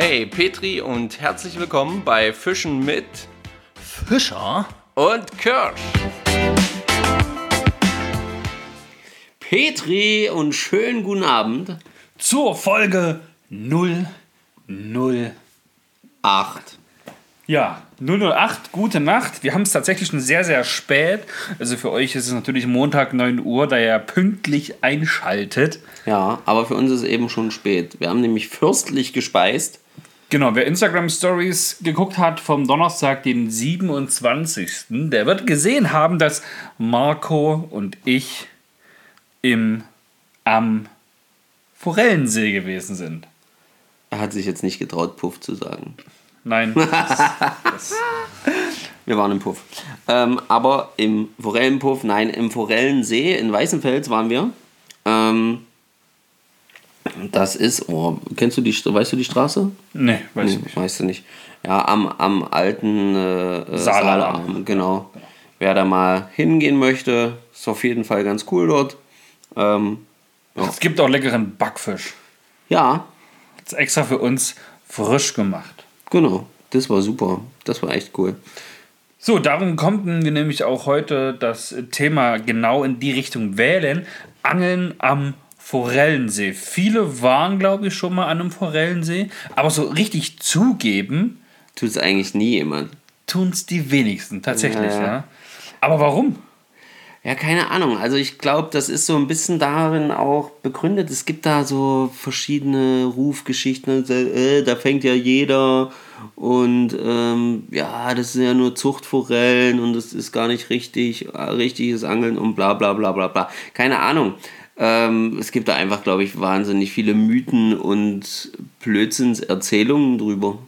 Hey Petri und herzlich willkommen bei Fischen mit Fischer und Kirsch. Petri und schönen guten Abend. zur Folge 008. Acht. Ja, 008, gute Nacht. Wir haben es tatsächlich schon sehr, sehr spät. Also für euch ist es natürlich Montag 9 Uhr, da ihr pünktlich einschaltet. Ja, aber für uns ist es eben schon spät. Wir haben nämlich fürstlich gespeist. Genau, wer Instagram Stories geguckt hat vom Donnerstag, den 27. Der wird gesehen haben, dass Marco und ich im am Forellensee gewesen sind. Er hat sich jetzt nicht getraut, Puff zu sagen. Nein, das, das, Wir waren im Puff. Ähm, aber im Forellenpuff, nein, im Forellensee in Weißenfels waren wir. Ähm, das ist, oh, kennst du die, weißt du die Straße? nee, weiß ich Hm, nicht. Weißt du nicht. Ja, am, am alten äh, äh. Saararm, genau. Wer da mal hingehen möchte, ist auf jeden Fall ganz cool dort. Ähm, Es gibt auch leckeren Backfisch. ja, Das ist extra für uns frisch gemacht. genau. Das war super. Das war echt cool. So, darum konnten wir nämlich auch heute das Thema genau in die Richtung wählen. Angeln am Forellensee. Viele waren, glaube ich, schon mal an einem Forellensee, aber so richtig zugeben Tut es eigentlich nie jemand. tun es die wenigsten, tatsächlich. Ja, Ja. Aber warum? Ja, keine Ahnung. Also ich glaube, das ist so ein bisschen darin auch begründet. Es gibt da so verschiedene Rufgeschichten. Also, äh, da fängt ja jeder und ähm, ja, das sind ja nur Zuchtforellen und das ist gar nicht richtig, äh, richtiges Angeln und bla bla bla bla bla. Keine Ahnung. Ähm, es gibt da einfach, glaube ich, wahnsinnig viele Mythen und Blödsinnserzählungen drüber.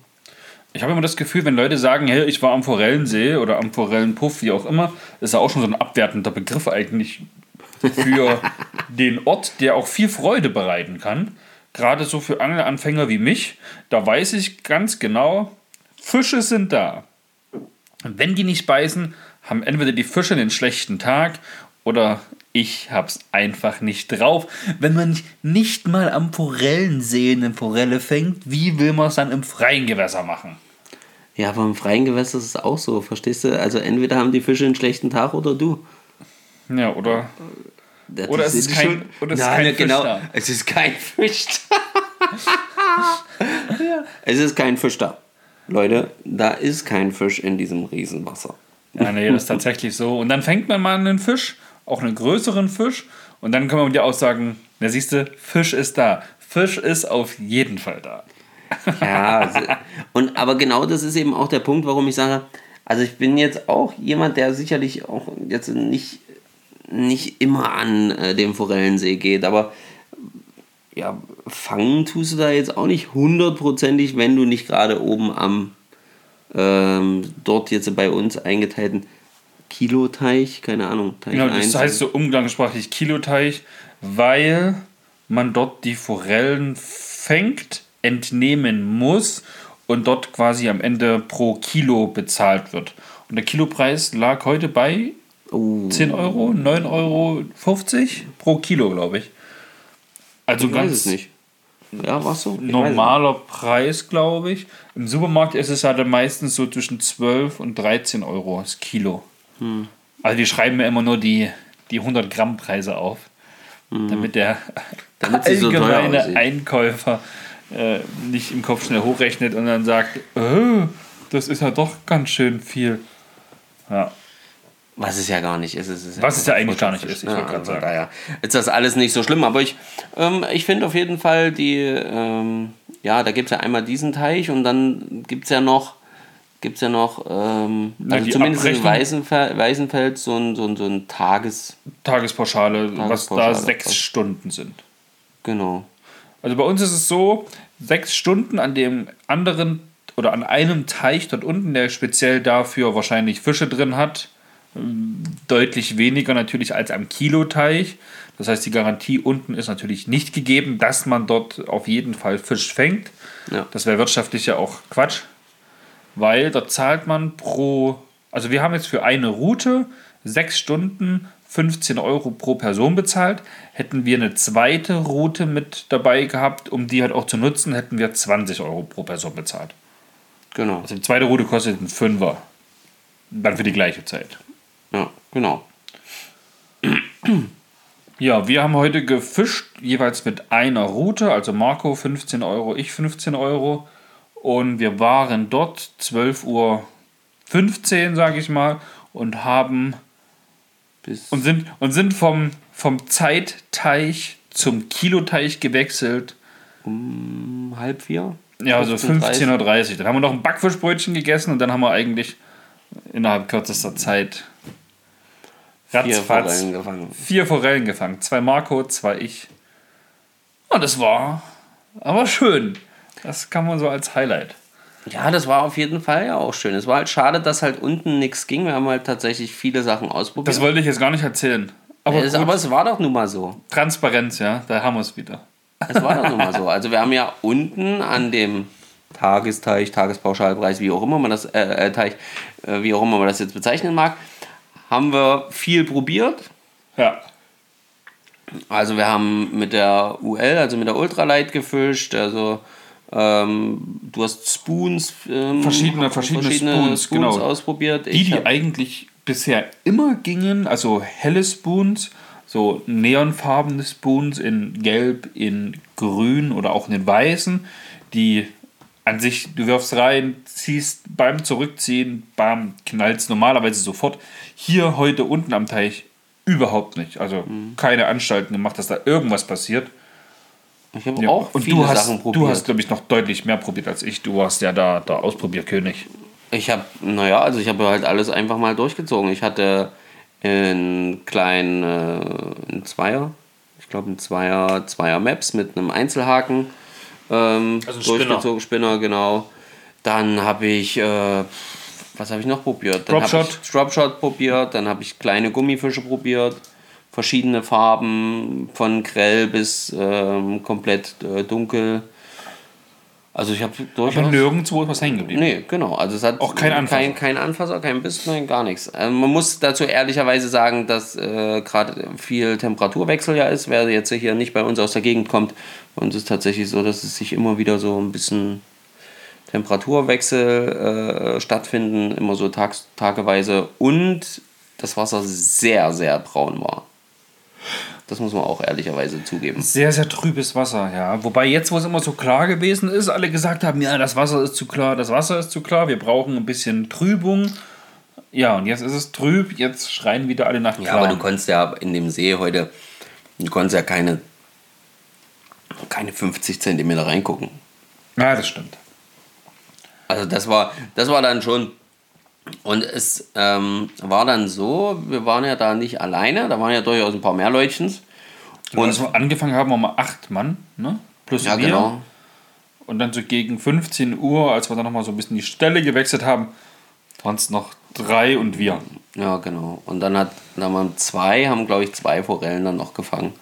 Ich habe immer das Gefühl, wenn Leute sagen, hey, ich war am Forellensee oder am Forellenpuff, wie auch immer, ist ja auch schon so ein abwertender Begriff eigentlich für den Ort, der auch viel Freude bereiten kann. Gerade so für Angelanfänger wie mich, da weiß ich ganz genau, Fische sind da. Und wenn die nicht beißen, haben entweder die Fische einen schlechten Tag oder ich hab's einfach nicht drauf. Wenn man nicht mal am Forellensee eine Forelle fängt, wie will man es dann im freien Gewässer machen? Ja, aber im freien Gewässer ist es auch so, verstehst du? Also entweder haben die Fische einen schlechten Tag oder du. Ja, oder? Das Oder es ist kein- schon- oder es ist Nein, kein Fisch genau, da. Es ist kein Fisch da. Es ist kein Fisch da. Leute, da ist kein Fisch in diesem Riesenwasser. Ja, nee, das ist tatsächlich so. Und dann fängt man mal einen Fisch, auch einen größeren Fisch, und dann kann man dir auch sagen, na siehst du, Fisch ist da. Fisch ist auf jeden Fall da. Ja, also- und aber genau das ist eben auch der Punkt, warum ich sage, also ich bin jetzt auch jemand, der sicherlich auch jetzt nicht, nicht immer an äh, dem Forellensee geht, aber ja, fangen tust du da jetzt auch nicht hundertprozentig, wenn du nicht gerade oben am ähm, dort jetzt bei uns eingeteilten Kiloteich, keine Ahnung, Teich Genau, das 1. heißt so umgangssprachlich Kiloteich, weil man dort die Forellen fängt, entnehmen muss und dort quasi am Ende pro Kilo bezahlt wird. Und der Kilopreis lag heute bei oh, 10 Euro, 9,50 Euro pro Kilo, glaube ich. Also ich weiß ganz es nicht. Ja, was so? Ich weiß normaler Preis, glaube ich. Im Supermarkt ist es halt meistens so zwischen 12 und 13 Euro das Kilo. Hm. Also die schreiben mir immer nur die, die 100 Gramm Preise auf, damit der Hm. Damit so teuer allgemeine aussieht. Einkäufer äh, nicht im Kopf schnell hochrechnet und dann sagt, äh, das ist ja doch ganz schön viel. Ja. Was es ja gar nicht ist. Es ist Was es ja eigentlich gar nicht ist, ich wollte gerade also sagen. Daher ist das alles nicht so schlimm, aber ich, ähm, ich finde auf jeden Fall die, ähm, ja, da gibt es ja einmal diesen Teich und dann gibt es ja noch, gibt's ja noch, ähm, Na, also zumindest in Abrechnung- Weißenfeld, Weißenfeld so ein, so ein, so ein Tages, Tagespauschale, was da Tagespauschale. sechs Stunden sind. genau. Also bei uns ist es so, sechs Stunden an dem anderen oder an einem Teich dort unten, der speziell dafür wahrscheinlich Fische drin hat, deutlich weniger natürlich als am Kiloteich. Das heißt, die Garantie unten ist natürlich nicht gegeben, dass man dort auf jeden Fall Fisch fängt. Ja. Das wäre wirtschaftlich ja auch Quatsch, weil dort zahlt man pro, also wir haben jetzt für eine Route sechs Stunden 15 Euro pro Person bezahlt. Hätten wir eine zweite Route mit dabei gehabt, um die halt auch zu nutzen, hätten wir 20 Euro pro Person bezahlt. Genau. Also die zweite Route kostet einen Fünfer. Dann für die gleiche Zeit. Ja, genau. Ja, wir haben heute gefischt, jeweils mit einer Route. Also Marco 15 Euro, ich 15 Euro. Und wir waren dort 12.15 Uhr, sage ich mal, und haben Bis und sind, und sind vom, vom Zeitteich zum Kiloteich gewechselt. um halb vier. Ja, also 15:30. 15.30 Uhr. Dann haben wir noch ein Backfischbrötchen gegessen und dann haben wir eigentlich innerhalb kürzester Zeit Vier ratzfatz Forellen gefangen. vier Forellen gefangen. Zwei Marco, zwei ich. Und das war aber schön. Das kann man so als Highlight. Ja, das war auf jeden Fall ja auch schön. Es war halt schade, dass halt unten nichts ging. Wir haben halt tatsächlich viele Sachen ausprobiert. Das wollte ich jetzt gar nicht erzählen. Aber, es, aber es war doch nun mal so. Transparenz, ja, da haben wir es wieder. Es war doch nun mal so. Also wir haben ja unten an dem Tagesteich, Tagespauschalpreis, wie auch immer man das, äh, äh, Teich, äh, wie auch immer man das jetzt bezeichnen mag, haben wir viel probiert. Ja. Also wir haben mit der UL, also mit der Ultralight gefischt. Also ähm, du hast Spoons, ähm, Verschiedene- verschiedene Spoons, genau. ausprobiert. Die, die eigentlich bisher immer gingen, also helle Spoons, so neonfarbene Spoons in Gelb, in Grün oder auch in den Weißen, die an sich, du wirfst rein, ziehst beim Zurückziehen, bam, knallst normalerweise sofort. Hier heute unten am Teich überhaupt nicht. Also Mhm. keine Anstalten gemacht, dass da irgendwas passiert. Ich habe Ja, auch und viele du hast, Sachen probiert. du hast, glaube ich, noch deutlich mehr probiert als ich. Du warst ja da der Ausprobierkönig. Ich habe, naja, also ich habe halt alles einfach mal durchgezogen. Ich hatte einen kleinen äh, einen Zweier, ich glaube einen Zweier, Zweier Maps mit einem Einzelhaken ähm, Also ein Spinner. durchgezogen, Spinner, genau. Dann habe ich, äh, was habe ich noch probiert? Dann Dropshot. ich Dropshot probiert, dann habe ich kleine Gummifische probiert, verschiedene Farben, von grell bis ähm, komplett äh, dunkel. Also ich habe durchaus... Aber nirgendwo was hängen geblieben. Nee, genau. Also es hat Auch kein Anfasser. kein, kein Anfasser, kein Biss, nein, gar nichts. Also man muss dazu ehrlicherweise sagen, dass äh, gerade viel Temperaturwechsel ja ist. Wer jetzt hier nicht bei uns aus der Gegend kommt, bei uns ist tatsächlich so, dass es sich immer wieder so ein bisschen Temperaturwechsel äh, stattfinden, immer so tags, tageweise und das Wasser sehr, sehr braun war. Das muss man auch ehrlicherweise zugeben. Sehr, sehr trübes Wasser, ja. Wobei jetzt, wo es immer so klar gewesen ist, alle gesagt haben, ja, das Wasser ist zu klar, das Wasser ist zu klar, wir brauchen ein bisschen Trübung. Ja, und jetzt ist es trüb, jetzt schreien wieder alle nach Ja, klar. aber du konntest ja in dem See heute, du konntest ja keine, keine 50 Zentimeter reingucken. ja, das stimmt. Also das war, das war dann schon. Und es ähm, war dann so, wir waren ja da nicht alleine, da waren ja durchaus ein paar mehr Leutchens. Und als wir angefangen haben, wir acht Mann, ne? Plus Ja, wir. genau. Und dann so gegen 15 Uhr, als wir dann nochmal so ein bisschen die Stelle gewechselt haben, waren es noch drei und wir. Ja, genau. Und dann hat, dann haben zwei, haben glaube ich zwei Forellen dann noch gefangen.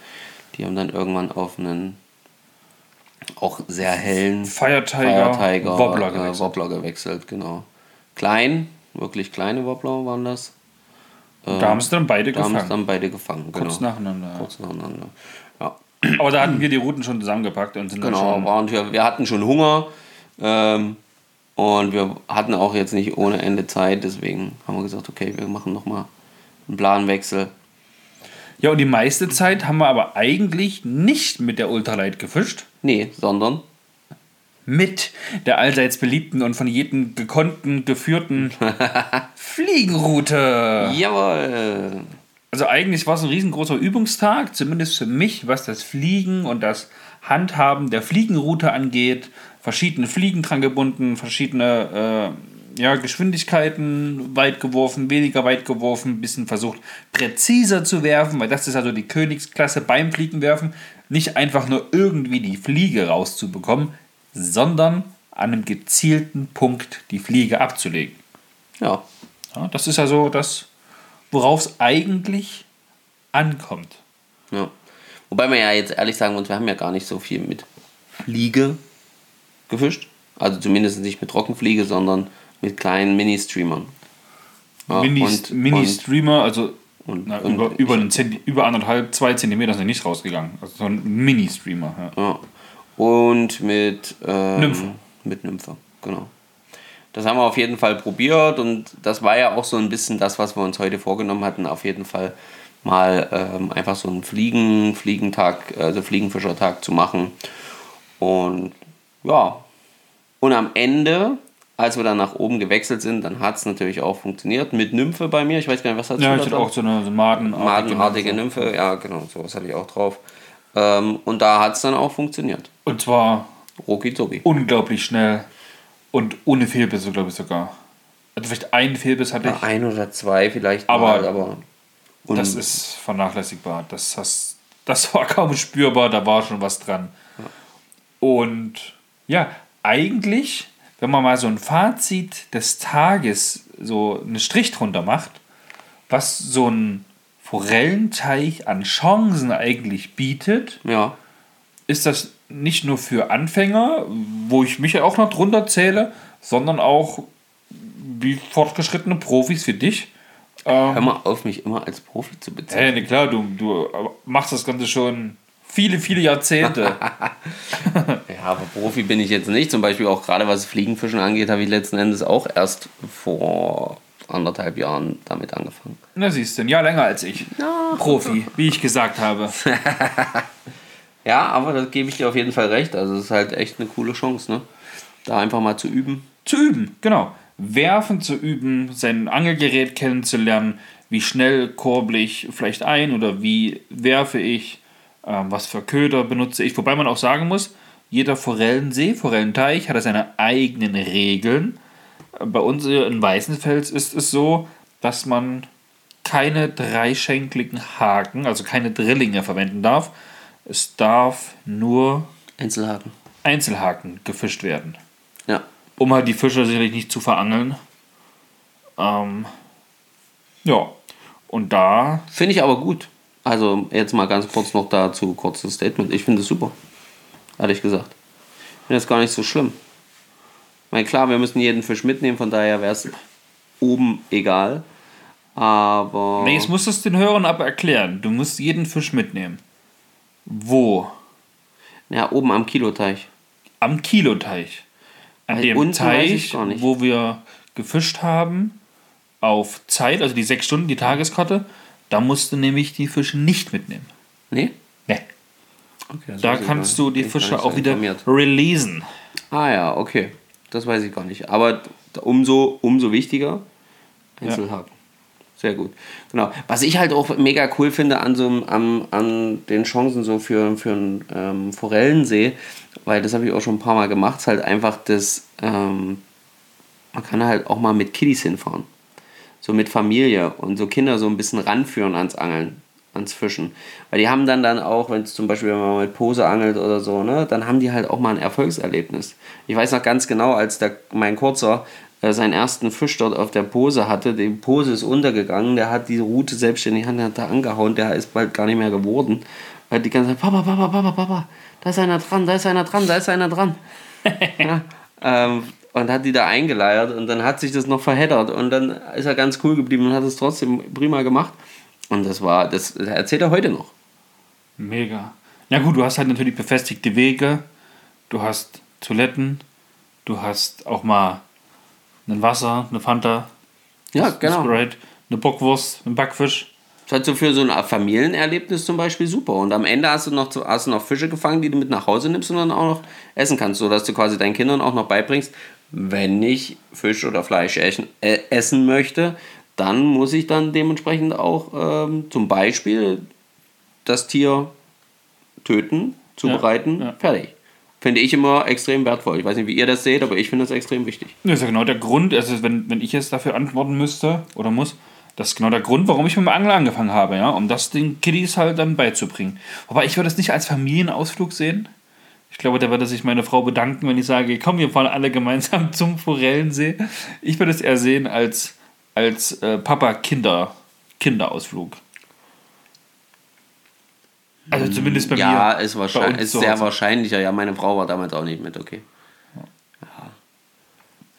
Die haben dann irgendwann auf einen auch sehr hellen Fire Tiger, Wobbler äh, gewechselt. Wobbler gewechselt, genau. Klein, wirklich kleine Wobbler waren das. Da haben es dann beide Da haben es gefangen. dann beide gefangen, Kurz genau. nacheinander. ja. Kurz nacheinander. Ja, Aber da hatten wir die Routen schon zusammengepackt und sind genau. dann schon Und wir, wir hatten schon Hunger ähm, und wir hatten auch jetzt nicht ohne Ende Zeit, deswegen haben wir gesagt, okay, wir machen nochmal einen Planwechsel. Ja, und die meiste Zeit haben wir aber eigentlich nicht mit der Ultralight gefischt. Nee, sondern Mit der allseits beliebten und von jedem gekonnten, geführten Fliegenroute. Jawohl. Also eigentlich war es ein riesengroßer Übungstag, zumindest für mich, was das Fliegen und das Handhaben der Fliegenroute angeht. Verschiedene Fliegen dran gebunden, verschiedene äh, ja, Geschwindigkeiten weit geworfen, weniger weit geworfen, ein bisschen versucht präziser zu werfen, weil das ist also die Königsklasse beim Fliegenwerfen. Nicht einfach nur irgendwie die Fliege rauszubekommen, sondern an einem gezielten Punkt die Fliege abzulegen. Ja, Ja, das ist ja so das, worauf es eigentlich ankommt. ja. Wobei man ja jetzt ehrlich sagen muss, wir haben ja gar nicht so viel mit Fliege gefischt. Also zumindest nicht mit Trockenfliege, sondern mit kleinen Mini-Streamern. Ja, Mini, und- Mini also Und, Na, und über, über, einen Zenti über anderthalb, zwei Zentimeter sind nicht rausgegangen. Also so ein Mini-Streamer. Ja. Ja. Und mit ähm, Nymphe. Mit Nymphe, genau. Das haben wir auf jeden Fall probiert und das war ja auch so ein bisschen das, was wir uns heute vorgenommen hatten, auf jeden Fall mal ähm, einfach so einen Fliegen, Fliegentag, also Fliegenfischertag zu machen. Und ja, und am Ende, als wir dann nach oben gewechselt sind, dann hat es natürlich auch funktioniert mit Nymphe bei mir. Ich weiß gar nicht, was hat Ja, ich hatte auch so eine, so Madenartige Madenartige Nymphe. Nymphe, ja genau, sowas hatte ich auch drauf. Ähm, und da hat es dann auch funktioniert. Und zwar Rokizobi. unglaublich schnell und ohne Fehlbisse, glaube ich sogar. Also vielleicht einen Fehlbiss hatte ich. Ja, ein oder zwei vielleicht Aber- mal, aber Das ist vernachlässigbar. Das, hast, das war kaum spürbar, da war schon was dran. Und ja, eigentlich, wenn man mal so ein Fazit des Tages, so einen Strich drunter macht, was so ein Forellenteich an Chancen eigentlich bietet, ja, ist das nicht nur für Anfänger, wo ich mich ja auch noch drunter zähle, sondern auch wie fortgeschrittene Profis für dich. hör mal auf, mich immer als Profi zu bezeichnen. Hey, ne, klar, du, du machst das Ganze schon viele, viele Jahrzehnte. Ja, aber Profi bin ich jetzt nicht. Zum Beispiel auch gerade was Fliegenfischen angeht, habe ich letzten Endes auch erst vor anderthalb Jahren damit angefangen. Na siehst du, ein Jahr länger als ich. Profi, wie ich gesagt habe. Ja, aber da gebe ich dir auf jeden Fall recht. Also es ist halt echt eine coole Chance, ne? Da einfach mal zu üben. Zu üben, genau. Werfen zu üben, sein Angelgerät kennenzulernen, wie schnell kurble ich vielleicht ein oder wie werfe ich, ähm, was für Köder benutze ich. Wobei man auch sagen muss, jeder Forellensee, Forellenteich hat ja seine eigenen Regeln. Bei uns in Weißenfels ist es so, dass man keine dreischenkligen Haken, also keine Drillinge verwenden darf. Es darf nur Einzelhaken. Einzelhaken gefischt werden Ja. um halt die Fische sicherlich nicht zu verangeln. Ähm, ja, und da, Finde ich aber gut. Also jetzt mal ganz kurz noch dazu, kurzes Statement. Ich finde es super. Ehrlich gesagt. Ich finde das gar nicht so schlimm. Ich meine, klar, wir müssen jeden Fisch mitnehmen, von daher wäre es oben egal. Aber. nee, jetzt musst du es den Hörern aber erklären. Du musst jeden Fisch mitnehmen. Wo? Ja, oben am Kiloteich. Am Kiloteich. An Weil dem ich Teich, wo wir gefischt haben, auf Zeit, also die sechs Stunden, die Tageskarte, da musst du nämlich die Fische nicht mitnehmen. Nee? Nee. Okay, Da ich kannst du die ich Fische auch wieder informiert. releasen. Ah ja, okay. Das weiß ich gar nicht. Aber umso, umso wichtiger. Einzelhaken. Sehr gut. Genau. Was ich halt auch mega cool finde an, so, an, an den Chancen so für, für einen ähm, Forellensee, weil das habe ich auch schon ein paar Mal gemacht, ist halt einfach das, ähm, man kann halt auch mal mit Kiddies hinfahren. So mit Familie und so Kinder so ein bisschen ranführen ans Angeln, ans Fischen. Weil die haben dann dann auch, wenn es zum Beispiel wenn man mit Pose angelt oder so, ne, dann haben die halt auch mal ein Erfolgserlebnis. Ich weiß noch ganz genau, als der, mein Kurzer äh, seinen ersten Fisch dort auf der Pose hatte, die Pose ist untergegangen, der hat die Route selbstständig in die Hand, hat da angehauen, der ist bald gar nicht mehr geworden. Weil die ganze Zeit, Papa, Papa, Papa, Papa, da ist einer dran, da ist einer dran, da ist einer dran. ja, ähm, und hat die da eingeleiert und dann hat sich das noch verheddert und dann ist er ganz cool geblieben und hat es trotzdem prima gemacht. Und das war, das erzählt er heute noch. Mega. Ja gut, du hast halt natürlich befestigte Wege, du hast Toiletten, du hast auch mal ein Wasser, eine Fanta, Ja, genau. Sprite, eine Bockwurst, einen Backfisch. Das ist halt so für so ein Familienerlebnis zum Beispiel super. Und am Ende hast du noch, hast du noch Fische gefangen, die du mit nach Hause nimmst und dann auch noch essen kannst, sodass du quasi deinen Kindern auch noch beibringst, wenn ich Fisch oder Fleisch essen, äh, essen möchte, dann muss ich dann dementsprechend auch ähm, zum Beispiel das Tier töten, zubereiten, Ja, ja. fertig. Finde ich immer extrem wertvoll. Ich weiß nicht, wie ihr das seht, aber ich finde das extrem wichtig. Das ist ja genau der Grund, also wenn, wenn ich jetzt dafür antworten müsste oder muss, das ist genau der Grund, warum ich mit dem Angeln angefangen habe, ja, um das den Kiddies halt dann beizubringen. Wobei ich würde es nicht als Familienausflug sehen. Ich glaube, da würde sich meine Frau bedanken, wenn ich sage, komm, wir fahren alle gemeinsam zum Forellensee. Ich würde es eher sehen als, als äh, Papa-Kinder, Kinderausflug. Also zumindest bei ja, mir. ist, bei wahrscheinlich, ist sehr wahrscheinlicher. Ja, meine Frau war damals auch nicht mit, okay. Ja.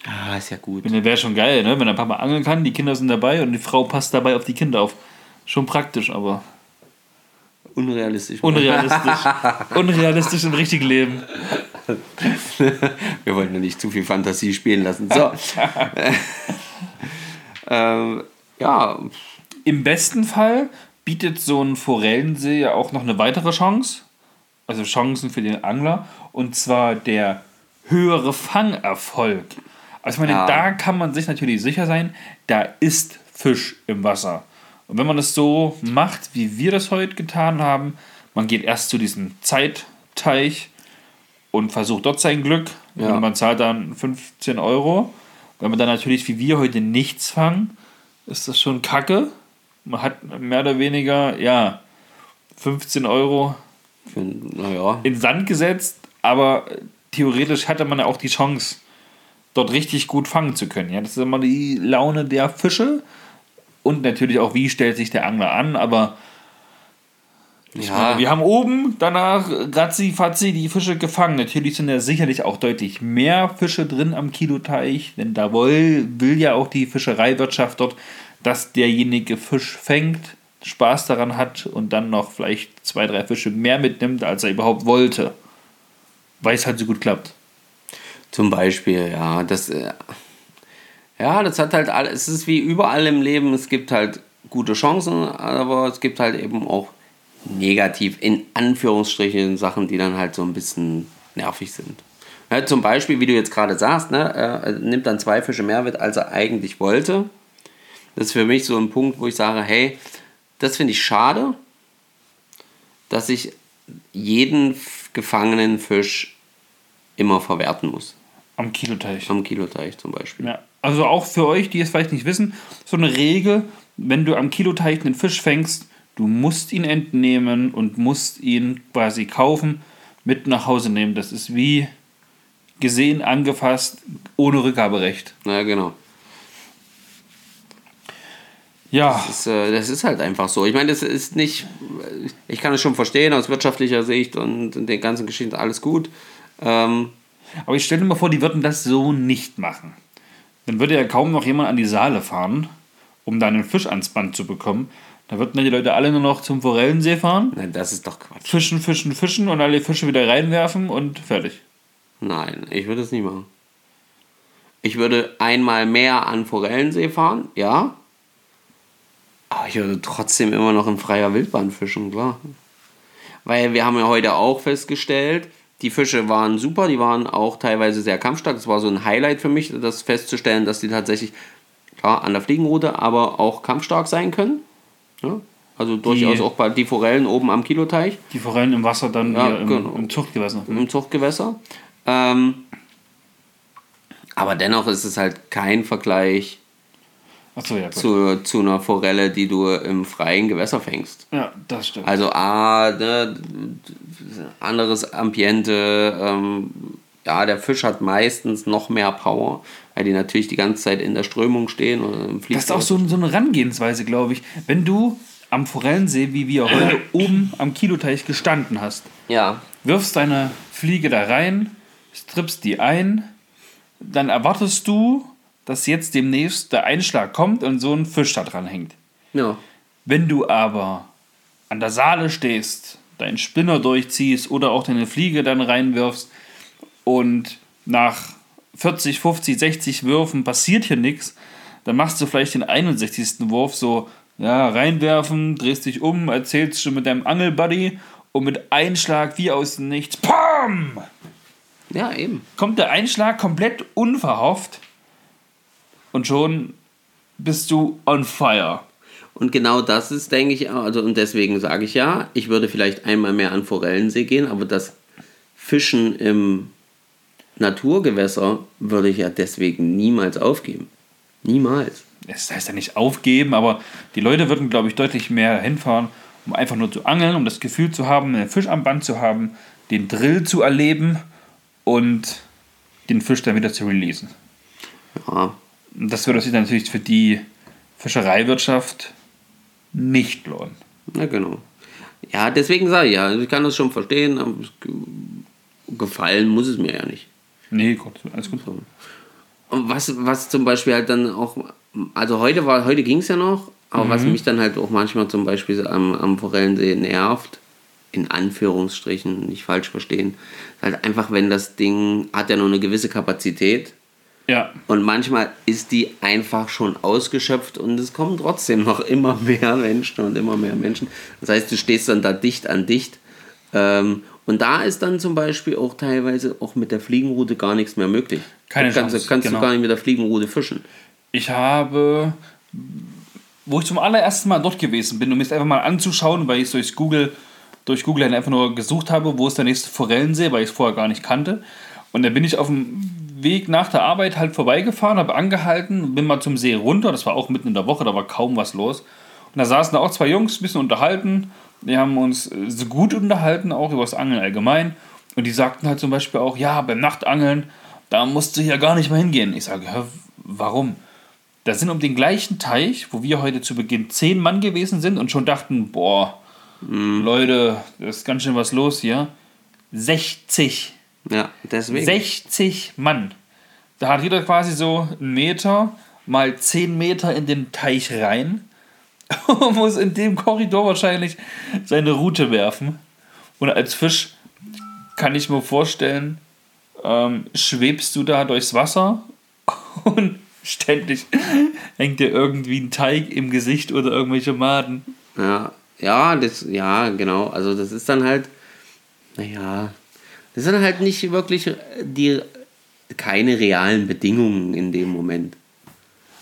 Ah, ist ja gut. Wäre schon geil, ne? wenn der Papa angeln kann, die Kinder sind dabei und die Frau passt dabei auf die Kinder auf. Schon praktisch, aber Unrealistisch. unrealistisch. unrealistisch im richtigen Leben. Wir wollten ja nicht zu viel Fantasie spielen lassen. So. ähm, ja, Im besten Fall bietet so ein Forellensee ja auch noch eine weitere Chance. Also Chancen für den Angler. Und zwar der höhere Fangerfolg. Also ich meine, Ja. da kann man sich natürlich sicher sein, da ist Fisch im Wasser. Und wenn man es so macht, wie wir das heute getan haben, man geht erst zu diesem Zeitteich und versucht dort sein Glück. Ja. Und man zahlt dann 15 Euro. Wenn man dann natürlich wie wir heute nichts fangen, ist das schon kacke. Man hat mehr oder weniger, ja, 15 Euro für, naja, in den Sand gesetzt, aber theoretisch hatte man ja auch die Chance, dort richtig gut fangen zu können. Ja, das ist immer die Laune der Fische und natürlich auch, wie stellt sich der Angler an, aber Ja. meine, wir haben oben danach ratzi fatzi die Fische gefangen. Natürlich sind da sicherlich auch deutlich mehr Fische drin am Kiloteich, denn da will, will ja auch die Fischereiwirtschaft dort, dass derjenige Fisch fängt, Spaß daran hat und dann noch vielleicht zwei, drei Fische mehr mitnimmt, als er überhaupt wollte. Weil es halt so gut klappt. Zum Beispiel, ja, das, äh, ja, das hat halt alles, es ist wie überall im Leben, es gibt halt gute Chancen, aber es gibt halt eben auch negativ, in Anführungsstrichen, Sachen, die dann halt so ein bisschen nervig sind. Ja, zum Beispiel, wie du jetzt gerade sagst, ne, er nimmt dann zwei Fische mehr mit, als er eigentlich wollte. Das ist für mich so ein Punkt, wo ich sage, hey, das finde ich schade, dass ich jeden gefangenen Fisch immer verwerten muss. Am Kiloteich. Am Kiloteich zum Beispiel. Ja. Also auch für euch, die es vielleicht nicht wissen, so eine Regel, wenn du am Kiloteich einen Fisch fängst, du musst ihn entnehmen und musst ihn quasi kaufen, mit nach Hause nehmen. Das ist wie gesehen, angefasst, ohne Rückgaberecht. Ja, genau. Ja, Das, äh, das ist halt einfach so. Ich meine, das ist nicht. Ich kann es schon verstehen aus wirtschaftlicher Sicht und in den ganzen Geschichten alles gut. Ähm, aber ich stelle mir vor, die würden das so nicht machen. Dann würde ja kaum noch jemand an die Saale fahren, um da einen Fisch ans Band zu bekommen. Da würden dann die Leute alle nur noch zum Forellensee fahren, nein, das ist doch Quatsch. fischen, fischen, fischen und alle Fische wieder reinwerfen und fertig. Nein, ich würde es nicht machen. Ich würde einmal mehr an Forellensee fahren, ja. Aber ich würde trotzdem immer noch in freier Wildbahn fischen, klar. Weil wir haben ja heute auch festgestellt, die Fische waren super, die waren auch teilweise sehr kampfstark. Das war so ein Highlight für mich, das festzustellen, dass die tatsächlich, klar, an der Fliegenroute, aber auch kampfstark sein können. Ja? Also durchaus auch bei die Forellen oben am Kiloteich. Die Forellen im Wasser dann Ja, hier im, genau. im Zuchtgewässer. im Zuchtgewässer. Ähm, aber dennoch ist es halt kein Vergleich Achso, ja, zu, zu einer Forelle, die du im freien Gewässer fängst. Ja, das stimmt. Also A, ne, anderes Ambiente, ähm, ja, der Fisch hat meistens noch mehr Power, weil die natürlich die ganze Zeit in der Strömung stehen oder im das ist auch so, so eine Herangehensweise, glaube ich. Wenn du am Forellensee, wie wir heute oben am Kiloteich gestanden hast, Ja, wirfst deine Fliege da rein, strippst die ein, dann erwartest du, dass jetzt demnächst der Einschlag kommt und so ein Fisch da dran hängt. ja, Wenn du aber an der Saale stehst, deinen Spinner durchziehst oder auch deine Fliege dann reinwirfst und nach 40, 50, 60 Würfen passiert hier nichts, dann machst du vielleicht den 61. Wurf so, ja, reinwerfen, drehst dich um, erzählst schon mit deinem Angelbuddy und mit Einschlag wie aus dem Nichts, PAM! ja, eben. kommt der Einschlag komplett unverhofft und schon bist du on fire. Und genau das ist, denke ich, also und deswegen sage ich ja, ich würde vielleicht einmal mehr an Forellensee gehen, aber das Fischen im Naturgewässer würde ich ja deswegen niemals aufgeben. Niemals. Das heißt ja nicht aufgeben, aber die Leute würden, glaube ich, deutlich mehr hinfahren, um einfach nur zu angeln, um das Gefühl zu haben, einen Fisch am Band zu haben, den Drill zu erleben und den Fisch dann wieder zu releasen. Ja, Und das würde sich dann natürlich für die Fischereiwirtschaft nicht lohnen. na genau. Ja, deswegen sage ich ja, ich kann das schon verstehen, aber gefallen muss es mir ja nicht. Nee, gut, alles gut. Und was, was zum Beispiel halt dann auch, also heute war, heute ging es ja noch, Aber was mich dann halt auch manchmal zum Beispiel am, am Forellensee nervt, in Anführungsstrichen, nicht falsch verstehen, halt einfach, wenn das Ding hat ja nur eine gewisse Kapazität Ja. und manchmal ist die einfach schon ausgeschöpft und es kommen trotzdem noch immer mehr Menschen und immer mehr Menschen. Das heißt, du stehst dann da dicht an dicht. Ähm, und da ist dann zum Beispiel auch teilweise auch mit der Fliegenroute gar nichts mehr möglich. Keine du kannst, Chance, kannst genau. du gar nicht mit der Fliegenroute fischen. Ich habe, wo ich zum allerersten Mal dort gewesen bin, um das einfach mal anzuschauen, weil ich es durch Google, durch Google einfach nur gesucht habe, wo ist der nächste Forellensee, weil ich es vorher gar nicht kannte. Und dann bin ich auf dem Weg nach der Arbeit halt vorbeigefahren, habe angehalten, bin mal zum See runter, das war auch mitten in der Woche, da war kaum was los. Und da saßen da auch zwei Jungs, ein bisschen unterhalten. Wir haben uns äh, so gut unterhalten, auch über das Angeln allgemein. Und die sagten halt zum Beispiel auch, ja, beim Nachtangeln, da musst du hier gar nicht mehr hingehen. Ich sage, ja, warum? Da sind um den gleichen Teich, wo wir heute zu Beginn zehn Mann gewesen sind und schon dachten, boah, Leute, da ist ganz schön was los hier. 60. Ja, deswegen. 60 Mann. Da hat jeder quasi so einen Meter mal 10 Meter in den Teich rein und muss in dem Korridor wahrscheinlich seine Route werfen. Und als Fisch kann ich mir vorstellen, ähm, schwebst du da durchs Wasser und ständig hängt dir irgendwie ein Teig im Gesicht oder irgendwelche Maden. Ja, ja, das, ja, genau. Also das ist dann halt, naja, das sind halt nicht wirklich die keine realen Bedingungen in dem Moment.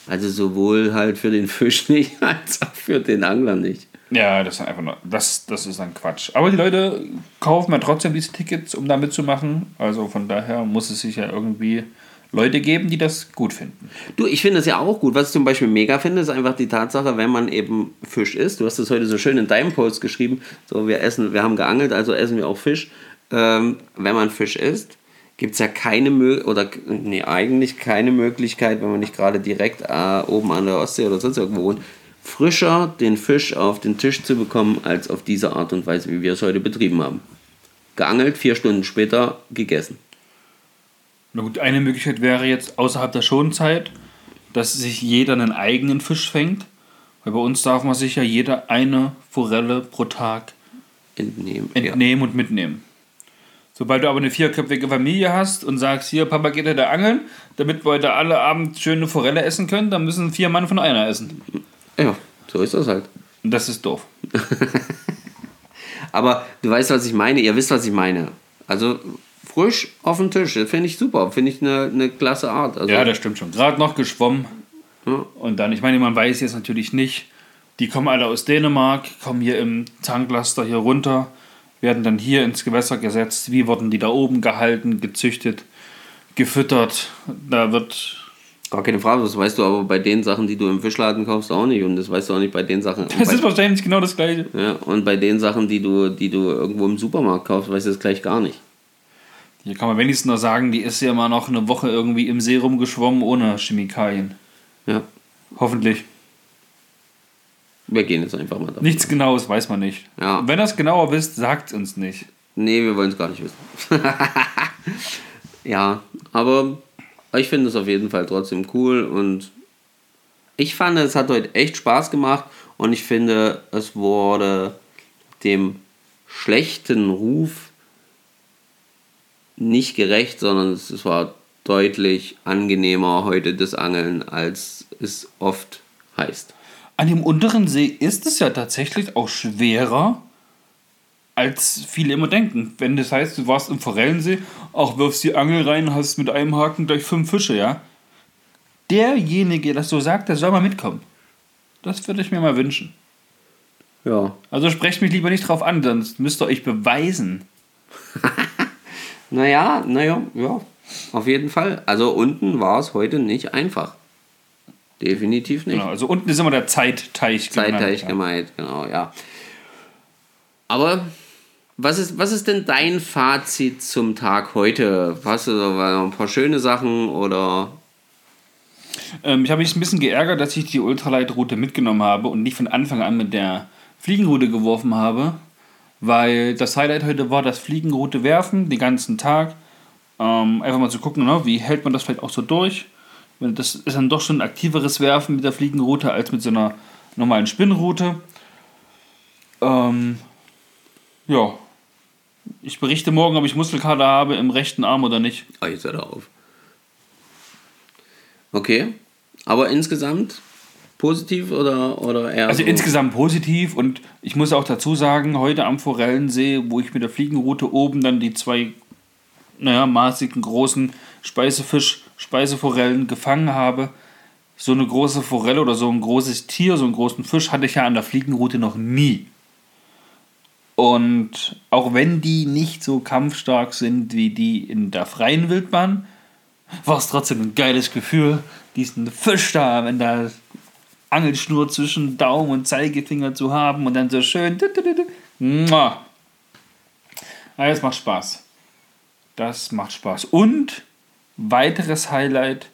Also sowohl halt für den Fisch nicht, als auch für den Angler nicht. Ja, das ist einfach nur, das, das ist dann Quatsch. Aber die Leute kaufen ja trotzdem diese Tickets, um da mitzumachen. Also von daher muss es sich ja irgendwie Leute geben, die das gut finden. Du, ich finde das ja auch gut. Was ich zum Beispiel mega finde, ist einfach die Tatsache, wenn man eben Fisch isst. Du hast das heute so schön in deinem Post geschrieben. So, wir essen, wir haben geangelt, also essen wir auch Fisch. Ähm, wenn man Fisch isst, gibt es ja keine oder nee, eigentlich keine Möglichkeit, wenn man nicht gerade direkt äh, oben an der Ostsee oder sonst irgendwo wohnt, frischer den Fisch auf den Tisch zu bekommen, als auf diese Art und Weise, wie wir es heute betrieben haben. Geangelt, vier Stunden später gegessen. Na gut, eine Möglichkeit wäre jetzt außerhalb der Schonzeit, dass sich jeder einen eigenen Fisch fängt. Weil bei uns darf man sich ja jeder eine Forelle pro Tag Entnehmen. ja. entnehmen und mitnehmen. Sobald du aber eine vierköpfige Familie hast und sagst, hier, Papa geht da angeln, damit wir heute alle Abend schöne Forelle essen können, dann müssen vier Mann von einer essen. ja, so ist das halt. Und das ist doof. Aber du weißt, was ich meine. Ihr wisst, was ich meine. Also frisch auf dem Tisch. Das finde ich super. Finde ich eine, eine klasse Art. Also, Ja, das stimmt schon. Gerade noch geschwommen. Ja. Und dann, ich meine, man weiß jetzt natürlich nicht, die kommen alle aus Dänemark, kommen hier im Tanklaster hier runter, werden dann hier ins Gewässer gesetzt. Wie wurden die da oben gehalten, gezüchtet, gefüttert? Da wird. Gar keine Frage. Das weißt du aber bei den Sachen, die du im Fischladen kaufst, auch nicht. Und das weißt du auch nicht bei den Sachen. Das ist wahrscheinlich genau das Gleiche. ja, und bei den Sachen, die du, die du irgendwo im Supermarkt kaufst, weißt du das gleich gar nicht. Hier kann man wenigstens noch sagen, die ist ja mal noch eine Woche irgendwie im See rumgeschwommen ohne Chemikalien. Ja. Hoffentlich. Wir gehen jetzt einfach mal davon. Nichts Genaues weiß man nicht. Ja. Wenn ihr es genauer wisst, sagt uns nicht. Nee, wir wollen es gar nicht wissen. ja, aber ich finde es auf jeden Fall trotzdem cool und ich fand, es hat heute echt Spaß gemacht und ich finde, es wurde dem schlechten Ruf nicht gerecht, sondern es es war deutlich angenehmer heute das Angeln, als es oft heißt. An dem unteren See ist es ja tatsächlich auch schwerer, als viele immer denken. Wenn das heißt, du warst im Forellensee, auch wirfst die Angel rein, hast mit einem Haken gleich fünf Fische, ja? Derjenige, der das so sagt, der soll mal mitkommen. Das würde ich mir mal wünschen. Ja, Also sprecht mich lieber nicht drauf an, sonst müsst ihr euch beweisen. Naja, naja, ja, auf jeden Fall. Also unten war es heute nicht einfach. Definitiv nicht. Genau, also unten ist immer der Zeitteich. Zeitteich genannt, gemeint, genau, ja. Aber was ist, was ist denn dein Fazit zum Tag heute? Hast du da ein paar schöne Sachen oder Ähm, ich habe mich ein bisschen geärgert, dass ich die Ultralight-Route mitgenommen habe und nicht von Anfang an mit der Fliegenroute geworfen habe, weil das Highlight heute war das Fliegenroute werfen, den ganzen Tag. Ähm, einfach mal zu gucken, ne, wie hält man das vielleicht auch so durch. Das ist dann doch schon ein aktiveres Werfen mit der Fliegenroute als mit so einer normalen Spinnrute. Ähm, ja. Ich berichte morgen, ob ich Muskelkater habe im rechten Arm oder nicht. Oh, jetzt hör doch auf. Okay. Aber insgesamt positiv oder, oder eher. Also so? insgesamt positiv und ich muss auch dazu sagen, heute am Forellensee, wo ich mit der Fliegenroute oben dann die zwei, naja, maßigen großen Speisefisch, Speiseforellen gefangen habe, so eine große Forelle oder so ein großes Tier, so einen großen Fisch hatte ich ja an der Fliegenroute noch nie. Und auch wenn die nicht so kampfstark sind wie die in der freien Wildbahn, war es trotzdem ein geiles Gefühl, diesen Fisch da, wenn da Angelschnur zwischen Daumen und Zeigefinger zu haben und dann so schön. Mua. Ja, das macht Spaß. Das macht Spaß. Und weiteres Highlight,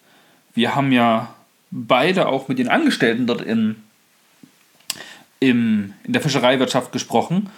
wir haben ja beide auch mit den Angestellten dort in, im, in der Fischereiwirtschaft gesprochen.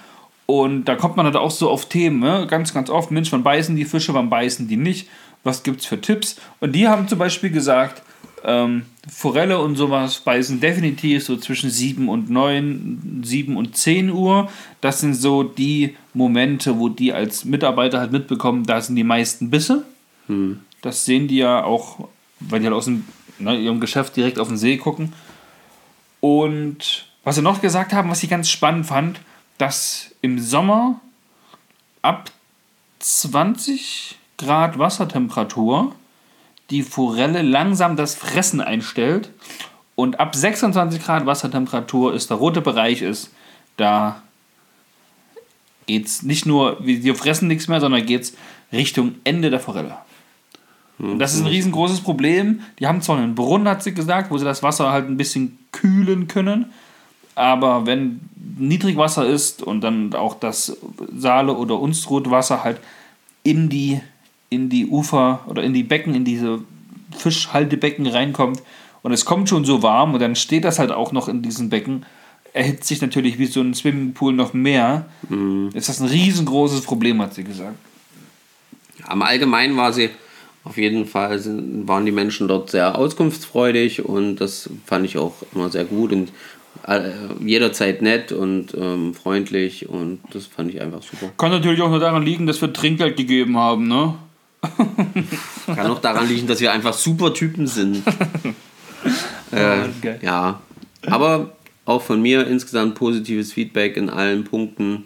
Und da kommt man halt auch so auf Themen, ne? ganz, ganz oft, Mensch, wann beißen die Fische, wann beißen die nicht, was gibt es für Tipps. Und die haben zum Beispiel gesagt, ähm, Forelle und sowas beißen definitiv so zwischen 7 und 9, 7 und 10 Uhr. Das sind so die Momente, wo die als Mitarbeiter halt mitbekommen, da sind die meisten Bisse. Hm. Das sehen die ja auch, weil die halt aus dem, ne, ihrem Geschäft direkt auf den See gucken. Und was sie noch gesagt haben, was ich ganz spannend fand, dass im Sommer ab 20 Grad Wassertemperatur die Forelle langsam das Fressen einstellt und ab 26 Grad Wassertemperatur ist der rote Bereich ist, da geht es nicht nur, wir fressen nichts mehr, sondern geht es Richtung Ende der Forelle. Und das ist ein riesengroßes Problem. Die haben zwar einen Brunnen, hat sie gesagt, wo sie das Wasser halt ein bisschen kühlen können, aber wenn Niedrigwasser ist und dann auch das Saale- oder Unstrutwasser halt in die, in die Ufer oder in die Becken, in diese Fischhaltebecken reinkommt und es kommt schon so warm und dann steht das halt auch noch in diesen Becken, erhitzt sich natürlich wie so ein Swimmingpool noch mehr. Mhm. Ist das ein riesengroßes Problem, hat sie gesagt. Am Allgemeinen war sie, auf jeden Fall sind, waren die Menschen dort sehr auskunftsfreudig und das fand ich auch immer sehr gut und äh, jederzeit nett und ähm, freundlich und das fand ich einfach super. Kann natürlich auch nur daran liegen, dass wir Trinkgeld gegeben haben, ne? Kann auch daran liegen, dass wir einfach super Typen sind. äh, ja, aber auch von mir insgesamt positives Feedback in allen Punkten.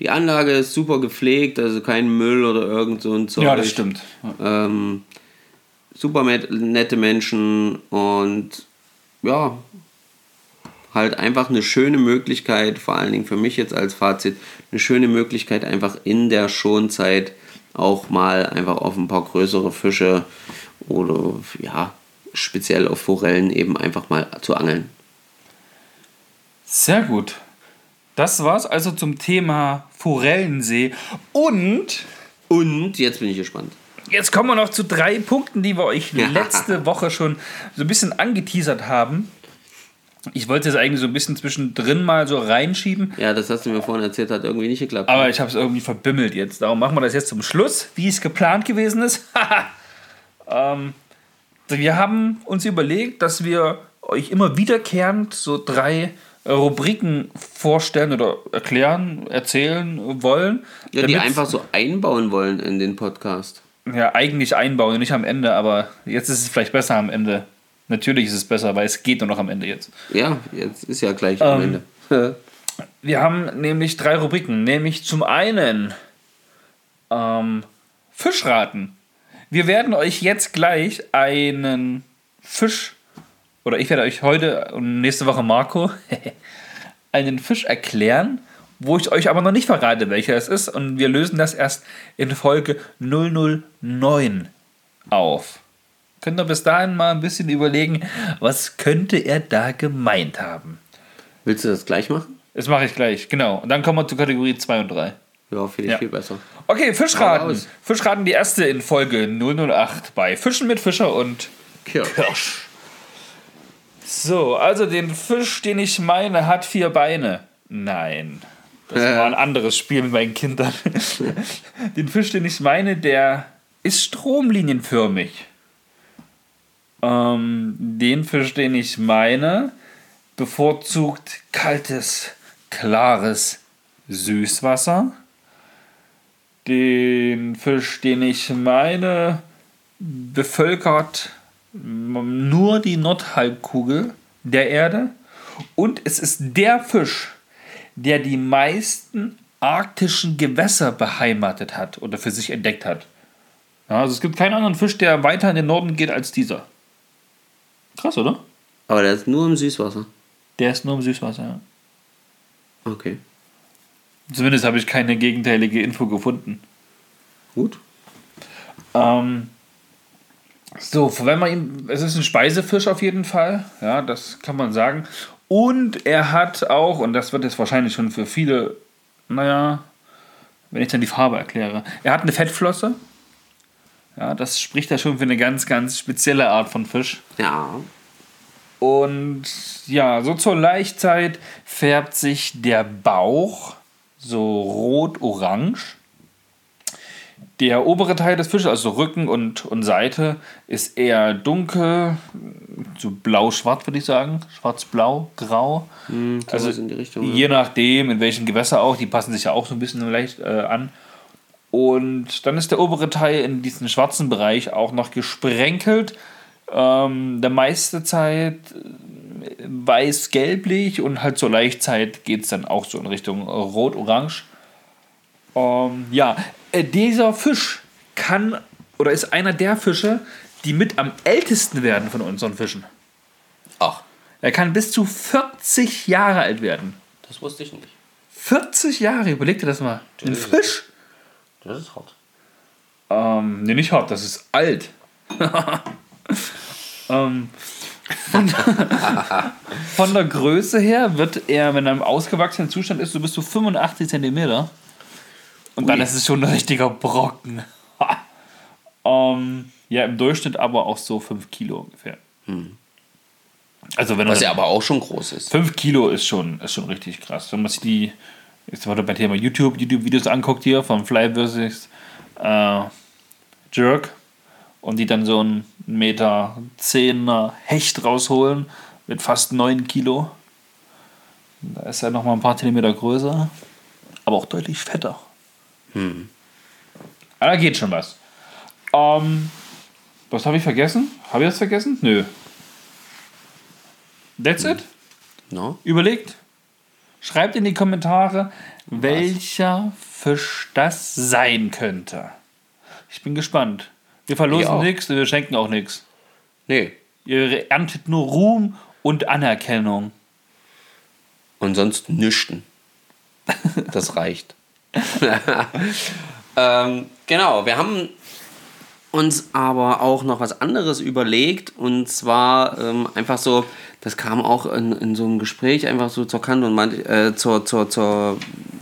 Die Anlage ist super gepflegt, also kein Müll oder irgend so ein Zeug. Ja, das stimmt. Ähm, super nette Menschen und ja, halt einfach eine schöne Möglichkeit, vor allen Dingen für mich jetzt als Fazit, eine schöne Möglichkeit, einfach in der Schonzeit auch mal einfach auf ein paar größere Fische oder ja, speziell auf Forellen eben einfach mal zu angeln. Sehr gut. Das war's also zum Thema Forellensee. Und Und jetzt bin ich gespannt. jetzt kommen wir noch zu drei Punkten, die wir euch letzte Woche schon so ein bisschen angeteasert haben. Ich wollte es eigentlich so ein bisschen zwischendrin mal so reinschieben, Ja, das hast du mir vorhin erzählt, hat irgendwie nicht geklappt. aber ich habe es irgendwie verbimmelt jetzt. Darum machen wir das jetzt zum Schluss, wie es geplant gewesen ist. ähm, wir haben uns überlegt, dass wir euch immer wiederkehrend so drei Rubriken vorstellen oder erklären, erzählen wollen. ja, die einfach so einbauen wollen in den Podcast. ja, eigentlich einbauen nicht am Ende, aber jetzt ist es vielleicht besser am Ende. Natürlich ist es besser, weil es geht nur noch am Ende jetzt. Ja, jetzt ist ja gleich am Ähm, Ende. Wir haben nämlich drei Rubriken, nämlich zum einen ähm, Fischraten. Wir werden euch jetzt gleich einen Fisch, oder ich werde euch heute und nächste Woche Marco, einen Fisch erklären, wo ich euch aber noch nicht verrate, welcher es ist. Und wir lösen das erst in Folge 009 auf. Könnt ihr bis dahin mal ein bisschen überlegen, was könnte er da gemeint haben? Willst du das gleich machen? Das mache ich gleich, genau. Und dann kommen wir zu Kategorie 2 und 3. Ja, finde ich Ja. viel besser. Okay, Fischraten. Fischraten, die erste in Folge 008 bei Fischen mit Fischer und Kirsch. Kirsch. So, also den Fisch, den ich meine, hat vier Beine. Nein. Das war ein anderes Spiel mit meinen Kindern. den Fisch, den ich meine, der ist stromlinienförmig. Ähm, den Fisch, den ich meine, bevorzugt kaltes, klares Süßwasser. Den Fisch, den ich meine, bevölkert nur die Nordhalbkugel der Erde. Und es ist der Fisch, der die meisten arktischen Gewässer beheimatet hat oder für sich entdeckt hat. Also es gibt keinen anderen Fisch, der weiter in den Norden geht als dieser. Krass, oder? Aber der ist nur im Süßwasser. Der ist nur im Süßwasser, ja. Okay. Zumindest habe ich keine gegenteilige Info gefunden. Gut. Ähm, so, wenn man ihn, es ist ein Speisefisch auf jeden Fall, ja, das kann man sagen. Und er hat auch, und das wird jetzt wahrscheinlich schon für viele, naja, wenn ich dann die Farbe erkläre, er hat eine Fettflosse. Ja, das spricht ja schon für eine ganz, ganz spezielle Art von Fisch. Ja. Und ja, so zur Laichzeit färbt sich der Bauch so rot-orange. Der obere Teil des Fisches, also Rücken und, und Seite, ist eher dunkel, so blau-schwarz würde ich sagen, schwarz-blau, grau. Hm, also in die Richtung. ja. je nachdem, in welchem Gewässer auch, die passen sich ja auch so ein bisschen leicht äh, an. Und dann ist der obere Teil in diesem schwarzen Bereich auch noch gesprenkelt. Ähm, der meiste Zeit äh, weiß-gelblich und halt zur Laichzeit geht es dann auch so in Richtung rot-orange. Ähm, ja, äh, dieser Fisch kann oder ist einer der Fische, die mit am ältesten werden von unseren Fischen. Ach, Er kann bis zu 40 Jahre alt werden. das wusste ich nicht. 40 Jahre, überleg dir das mal. Ein Fisch? Das ist hart. Ähm, nee, nicht hart, das ist alt. ähm, von, von der Größe her wird er, wenn er im ausgewachsenen Zustand ist, so bis zu 85 Zentimeter. Und dann Ui. ist es schon ein richtiger Brocken. ähm, ja, im Durchschnitt aber auch so 5 Kilo ungefähr. Also wenn Was er ja aber auch schon groß ist. 5 Kilo ist schon, ist schon richtig krass. Wenn man sich die, jetzt mal beim Thema YouTube, YouTube-Videos anguckt hier von Fly vs. Äh, Jerk und die dann so einen Meter zehner Hecht rausholen mit fast 9 Kilo. Da ist er nochmal ein paar Zentimeter größer, aber auch deutlich fetter. Aber da geht schon was. Ähm, was habe ich vergessen? Habe ich das vergessen? Nö. That's it? No? Überlegt. Schreibt in die Kommentare, welcher Fisch das sein könnte. Ich bin gespannt. Wir verlosen nichts, wir schenken auch nichts. Nee. Ihr erntet nur Ruhm und Anerkennung. Und sonst nüchten. Das reicht. ähm, genau, wir haben uns aber auch noch was anderes überlegt und zwar ähm, einfach so, das kam auch in, in so einem Gespräch einfach so zur Kante und meinte, äh, zur, zur, zur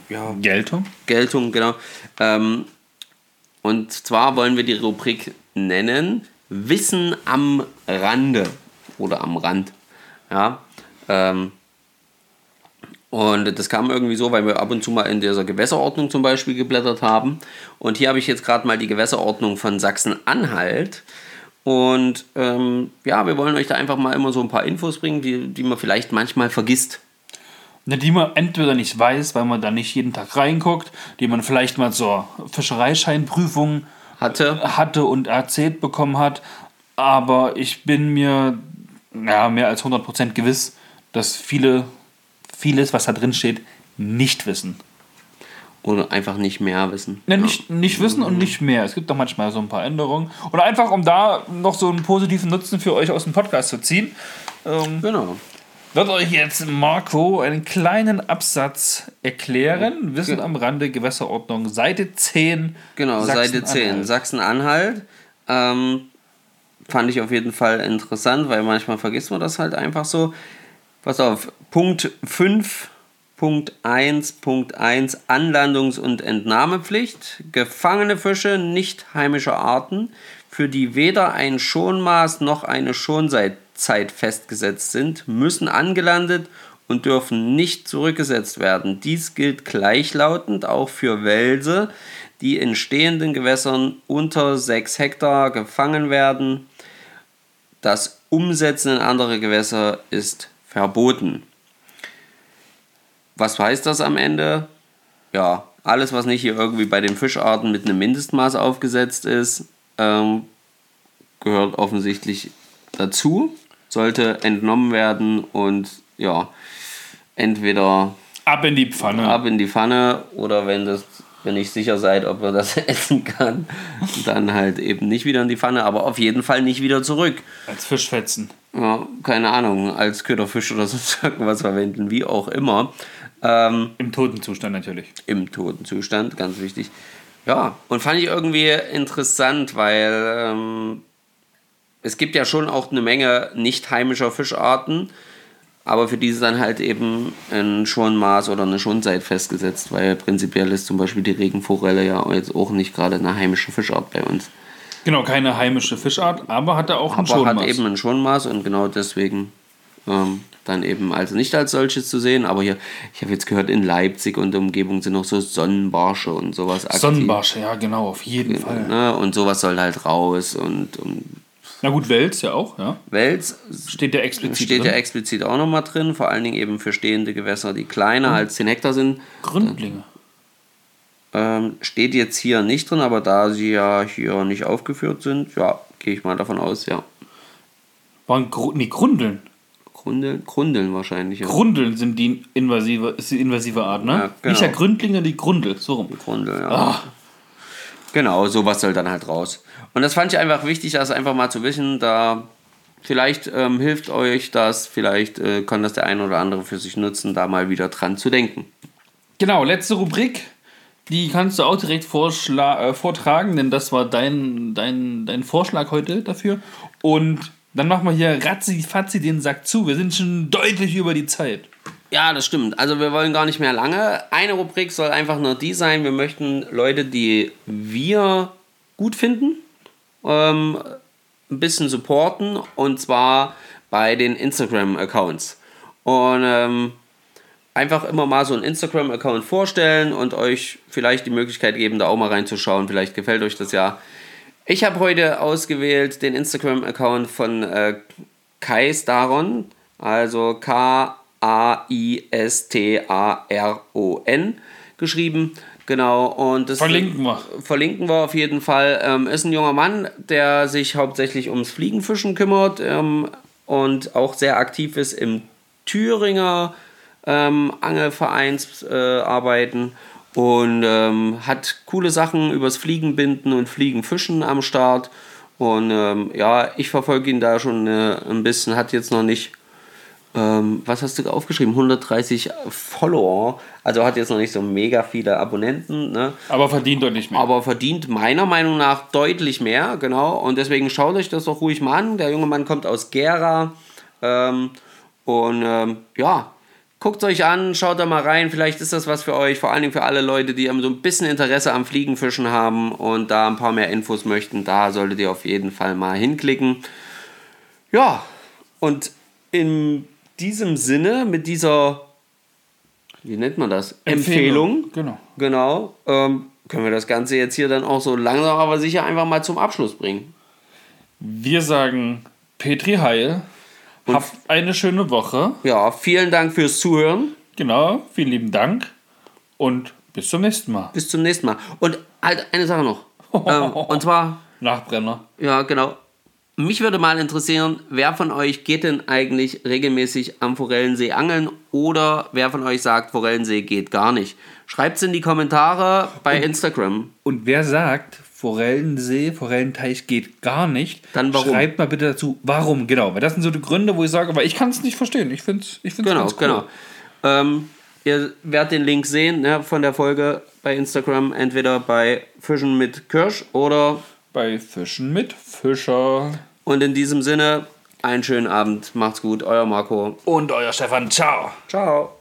ja, Geltung? Geltung, genau. Ähm, und zwar wollen wir die Rubrik nennen Wissen am Rande oder am Rand. Ja. Ähm, und das kam irgendwie so, weil wir ab und zu mal in dieser Gewässerordnung zum Beispiel geblättert haben. Und hier habe ich jetzt gerade mal die Gewässerordnung von Sachsen-Anhalt. Und ähm, ja, wir wollen euch da einfach mal immer so ein paar Infos bringen, die, die man vielleicht manchmal vergisst. Die man entweder nicht weiß, weil man da nicht jeden Tag reinguckt, die man vielleicht mal zur Fischereischeinprüfung Hatte. hatte und erzählt bekommen hat. Aber ich bin mir ja, mehr als 100% gewiss, dass viele vieles, was da drin steht, nicht wissen. Oder einfach nicht mehr wissen. Ne, nicht, nicht wissen und nicht mehr. Es gibt doch manchmal so ein paar Änderungen. Und einfach, um da noch so einen positiven Nutzen für euch aus dem Podcast zu ziehen, ähm, Genau. wird euch jetzt Marco einen kleinen Absatz erklären. Wissen am Rande, Gewässerordnung, Seite 10. Genau, Seite 10, Sachsen-Anhalt. Sachsen-Anhalt. Ähm, fand ich auf jeden Fall interessant, weil manchmal vergisst man das halt einfach so. Pass auf, Punkt 5, Punkt 1, Punkt 1, Anlandungs- und Entnahmepflicht. Gefangene Fische nicht heimischer Arten, für die weder ein Schonmaß noch eine Schonzeit festgesetzt sind, müssen angelandet und dürfen nicht zurückgesetzt werden. Dies gilt gleichlautend auch für Welse, die in stehenden Gewässern unter 6 Hektar gefangen werden. Das Umsetzen in andere Gewässer ist verboten. Was heißt das am Ende? Ja, alles, was nicht hier irgendwie bei den Fischarten mit einem Mindestmaß aufgesetzt ist, ähm, gehört offensichtlich dazu, sollte entnommen werden und ja, entweder Ab in die Pfanne. ab in die Pfanne oder wenn das wenn nicht sicher seid, ob man das essen kann, dann halt eben nicht wieder in die Pfanne, aber auf jeden Fall nicht wieder zurück. Als Fischfetzen. Ja, keine Ahnung, als Köderfisch oder sonst irgendwas verwenden, wie auch immer. Ähm, Im toten Zustand natürlich. Im toten Zustand, ganz wichtig. Ja, und fand ich irgendwie interessant, weil ähm, es gibt ja schon auch eine Menge nicht heimischer Fischarten, aber für diese dann halt eben ein Schonmaß oder eine Schonzeit festgesetzt, weil prinzipiell ist zum Beispiel die Regenforelle ja jetzt auch nicht gerade eine heimische Fischart bei uns. Genau, keine heimische Fischart, aber hat er auch ein Aber Schonmaß. hat eben ein Schonmaß und genau deswegen ähm, dann eben also nicht als solches zu sehen. Aber hier, ich habe jetzt gehört, in Leipzig und der Umgebung sind noch so Sonnenbarsche und sowas aktiv. Sonnenbarsche, ja genau, auf jeden Fall. Ne? Und sowas soll halt raus und, und Na gut, Wels ja auch, ja. Wels Steht ja explizit steht ja drin. explizit auch nochmal drin, vor allen Dingen eben für stehende Gewässer, die kleiner als 10 Hektar sind. Gründlinge. Ähm, steht jetzt hier nicht drin, aber da sie ja hier nicht aufgeführt sind, ja, gehe ich mal davon aus, ja. Waren Gru nee, Grundeln. Grundeln, Grundeln wahrscheinlich. Ja. Grundeln sind die invasive, ist die invasive Art, ne? Ja, genau. Nicht der Gründlinge, die Grundel, so rum. Grundel, ja. Ah, Genau, sowas soll dann halt raus. Und das fand ich einfach wichtig, das einfach mal zu wissen. Da vielleicht ähm, hilft euch das, vielleicht äh, kann das der ein oder andere für sich nutzen, da mal wieder dran zu denken. genau, letzte Rubrik. Die kannst du auch direkt äh, vortragen, denn das war dein, dein, dein Vorschlag heute dafür. Und dann machen wir hier ratzi fatzi den Sack zu. Wir sind schon deutlich über die Zeit. Ja, das stimmt. Also wir wollen gar nicht mehr lange. Eine Rubrik soll einfach nur die sein. Wir möchten Leute, die wir gut finden, ähm, ein bisschen supporten. Und zwar bei den Instagram-Accounts. Und ähm, einfach immer mal so einen Instagram-Account vorstellen und euch vielleicht die Möglichkeit geben, da auch mal reinzuschauen. Vielleicht gefällt euch das ja. Ich habe heute ausgewählt den Instagram-Account von äh, Kai Staron, also K-A-I-S-T-A-R-O-N geschrieben. Genau, und das Verlinken wir. verlinken wir auf jeden Fall. Ähm, ist ein junger Mann, der sich hauptsächlich ums Fliegenfischen kümmert ähm, und auch sehr aktiv ist im Thüringer ähm, Angelvereins äh, und ähm, hat coole Sachen übers Fliegenbinden und Fliegenfischen am Start. Und ähm, ja, ich verfolge ihn da schon äh, ein bisschen, hat jetzt noch nicht ähm, was hast du aufgeschrieben? 130 Follower. Also hat jetzt noch nicht so mega viele Abonnenten, ne? Aber verdient deutlich mehr. aber verdient meiner Meinung nach deutlich mehr, genau. Und deswegen schaut euch das doch ruhig mal an. Der junge Mann kommt aus Gera. Ähm, und ähm, ja, guckt euch an, schaut da mal rein. Vielleicht ist das was für euch, vor allen Dingen für alle Leute, die so ein bisschen Interesse am Fliegenfischen haben und da ein paar mehr Infos möchten. Da solltet ihr auf jeden Fall mal hinklicken. Ja, und in diesem Sinne, mit dieser, wie nennt man das? Empfehlung. Genau. Genau. Ähm, können wir das Ganze jetzt hier dann auch so langsam, aber sicher einfach mal zum Abschluss bringen. Wir sagen Petri Heil. Habt eine schöne Woche. Ja, vielen Dank fürs Zuhören. Genau, vielen lieben Dank. Und bis zum nächsten Mal. Bis zum nächsten Mal. Und halt eine Sache noch. ähm, und zwar, Nachbrenner. ja, genau. Mich würde mal interessieren, wer von euch geht denn eigentlich regelmäßig am Forellensee angeln oder wer von euch sagt, Forellensee geht gar nicht? Schreibt es in die Kommentare bei Instagram. Und wer sagt, Forellensee, Forellenteich geht gar nicht, Dann warum? schreibt mal bitte dazu, warum, genau. Weil das sind so die Gründe, wo ich sage, aber ich kann es nicht verstehen. Ich finde es ich find's Genau, ganz cool. genau. Ähm, ihr werdet den Link sehen ne, von der Folge bei Instagram, entweder bei Fischen mit Kirsch oder Bei Fischen mit Fischer. und in diesem Sinne einen schönen Abend. Macht's gut, euer Marco. Und euer Stefan, ciao. Ciao.